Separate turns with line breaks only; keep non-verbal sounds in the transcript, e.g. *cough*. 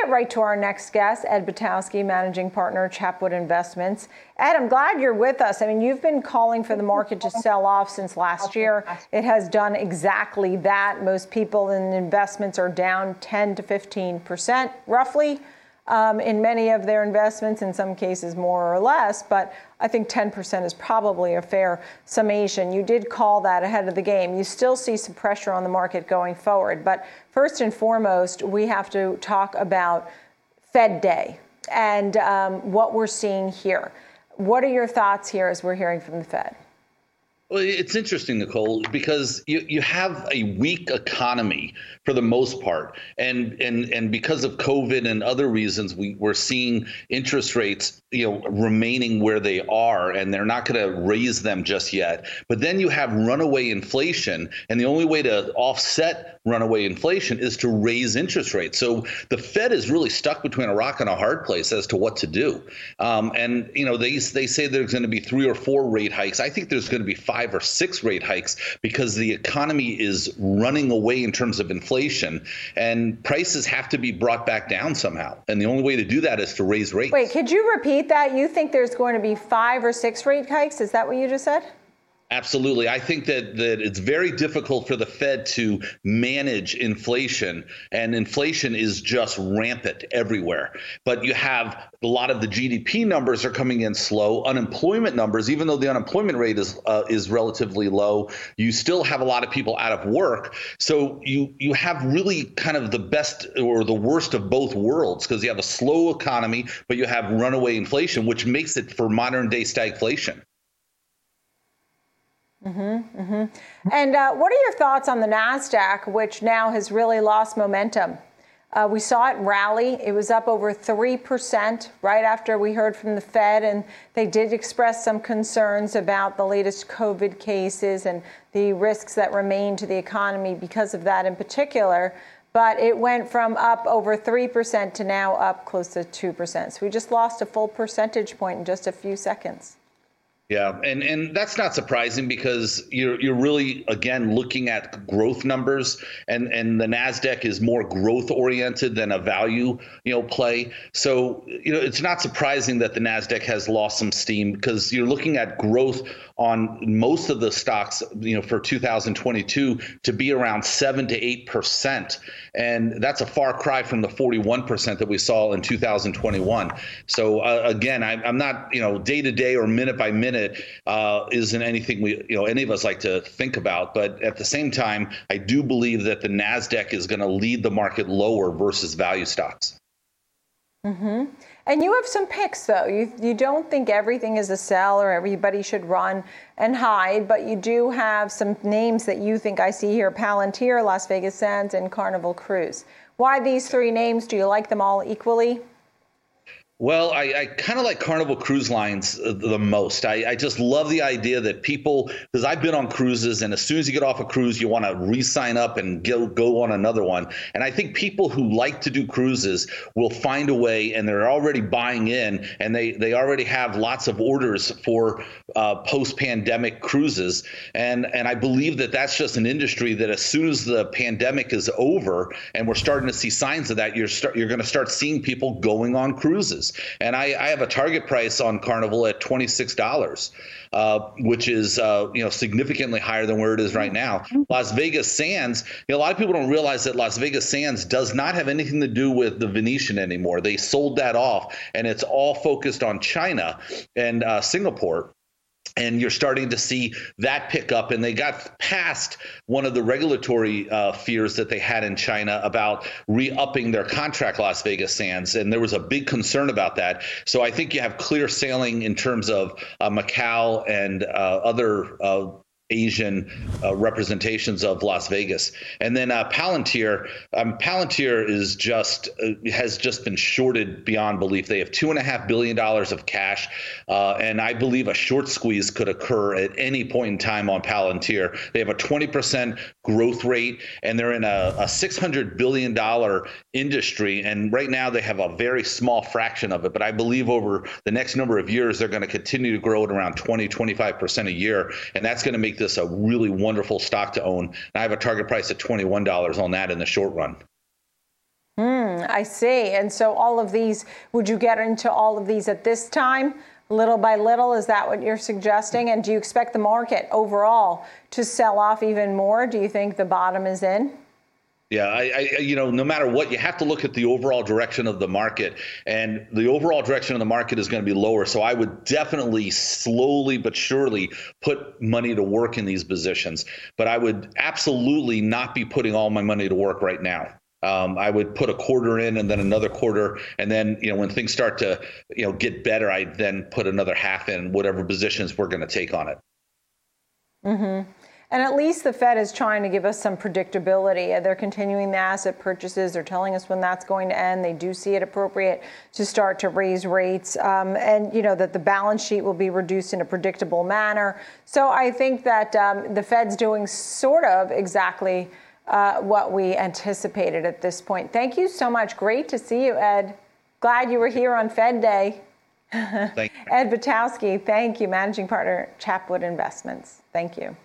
get right to our next guest, Ed Butowsky, managing partner, Chapwood Investments. Ed, I'm glad you're with us. I mean, you've been calling for the market to sell off since last year. It has done exactly that. Most people in investments are down 10 to 15 percent, roughly um, in many of their investments, in some cases more or less, but I think 10% is probably a fair summation. You did call that ahead of the game. You still see some pressure on the market going forward. But first and foremost, we have to talk about Fed Day and um, what we're seeing here. What are your thoughts here as we're hearing from the Fed?
Well, it's interesting, Nicole, because you, you have a weak economy for the most part, and and and because of COVID and other reasons, we we're seeing interest rates, you know, remaining where they are, and they're not going to raise them just yet. But then you have runaway inflation, and the only way to offset runaway inflation is to raise interest rates. So the Fed is really stuck between a rock and a hard place as to what to do. Um, and you know, they they say there's going to be three or four rate hikes. I think there's going to be five five or six rate hikes because the economy is running away in terms of inflation and prices have to be brought back down somehow. And the only way to do that is to raise rates.
Wait, could you repeat that? You think there's going to be five or six rate hikes? Is that what you just said?
Absolutely. I think that, that it's very difficult for the Fed to manage inflation, and inflation is just rampant everywhere. But you have a lot of the GDP numbers are coming in slow. Unemployment numbers, even though the unemployment rate is uh, is relatively low, you still have a lot of people out of work. So you you have really kind of the best or the worst of both worlds because you have a slow economy, but you have runaway inflation, which makes it for modern day stagflation.
Mm-hmm, mm-hmm. And uh, what are your thoughts on the NASDAQ, which now has really lost momentum? Uh, we saw it rally. It was up over 3% right after we heard from the Fed, and they did express some concerns about the latest COVID cases and the risks that remain to the economy because of that in particular. But it went from up over 3% to now up close to 2%. So we just lost a full percentage point in just a few seconds.
Yeah, and and that's not surprising because you're you're really again looking at growth numbers, and and the Nasdaq is more growth oriented than a value you know play. So you know it's not surprising that the Nasdaq has lost some steam because you're looking at growth on most of the stocks you know for 2022 to be around seven to eight percent, and that's a far cry from the 41 percent that we saw in 2021. So uh, again, I, I'm not you know day to day or minute by minute minute uh, isn't anything we, you know, any of us like to think about. But at the same time, I do believe that the Nasdaq is going to lead the market lower versus value stocks.
Mm-hmm. And you have some picks, though. You, you don't think everything is a sell or everybody should run and hide, but you do have some names that you think I see here Palantir, Las Vegas Sands, and Carnival Cruise. Why these three names? Do you like them all equally?
Well, I, I kind of like Carnival Cruise Lines uh, the most. I, I just love the idea that people, because I've been on cruises, and as soon as you get off a cruise, you want to re-sign up and go go on another one. And I think people who like to do cruises will find a way, and they're already buying in, and they they already have lots of orders for uh, post-pandemic cruises. And and I believe that that's just an industry that as soon as the pandemic is over, and we're starting to see signs of that, you're start you're going to start seeing people going on cruises. And I, I have a target price on Carnival at twenty six dollars, uh, which is uh, you know significantly higher than where it is right now. Las Vegas Sands. You know, a lot of people don't realize that Las Vegas Sands does not have anything to do with the Venetian anymore. They sold that off, and it's all focused on China and uh, Singapore and you're starting to see that pick up. And they got past one of the regulatory uh, fears that they had in china about re-upping their contract las vegas sands. And there was a big concern about that. So i think you have clear sailing in terms of uh, macau and uh, other uh, Asian uh, representations of Las Vegas. And then uh, Palantir, um, Palantir is just uh, has just been shorted beyond belief. They have two and a half billion dollars of cash, uh, and I believe a short squeeze could occur at any point in time on Palantir. They have a 20% growth rate, and they're in a, a 600 billion dollar industry. And right now they have a very small fraction of it, but I believe over the next number of years they're going to continue to grow at around 20, 25% a year, and that's going to make this a really wonderful stock to own. And I have a target price of $21 on that in the short run.
Hmm. I see. And so all of these, would you get into all of these at this time? Little by little, is that what you're suggesting? And do you expect the market overall to sell off even more? Do you think the bottom is in?
Yeah, I, I, you know, no matter what, you have to look at the overall direction of the market, and the overall direction of the market is going to be lower. So I would definitely slowly but surely put money to work in these positions, but I would absolutely not be putting all my money to work right now. Um, I would put a quarter in and then another quarter, and then you know when things start to you know get better, I then put another half in whatever positions we're going to take on it.
Mm-hmm. And at least the Fed is trying to give us some predictability. They're continuing the asset purchases. They're telling us when that's going to end. They do see it appropriate to start to raise rates, um, and you know that the balance sheet will be reduced in a predictable manner. So I think that um, the Fed's doing sort of exactly uh, what we anticipated at this point. Thank you so much. Great to see you, Ed. Glad you were here on Fed Day.
Thank
you. *laughs* Ed Butowsky, thank you, Managing Partner, Chapwood Investments. Thank you.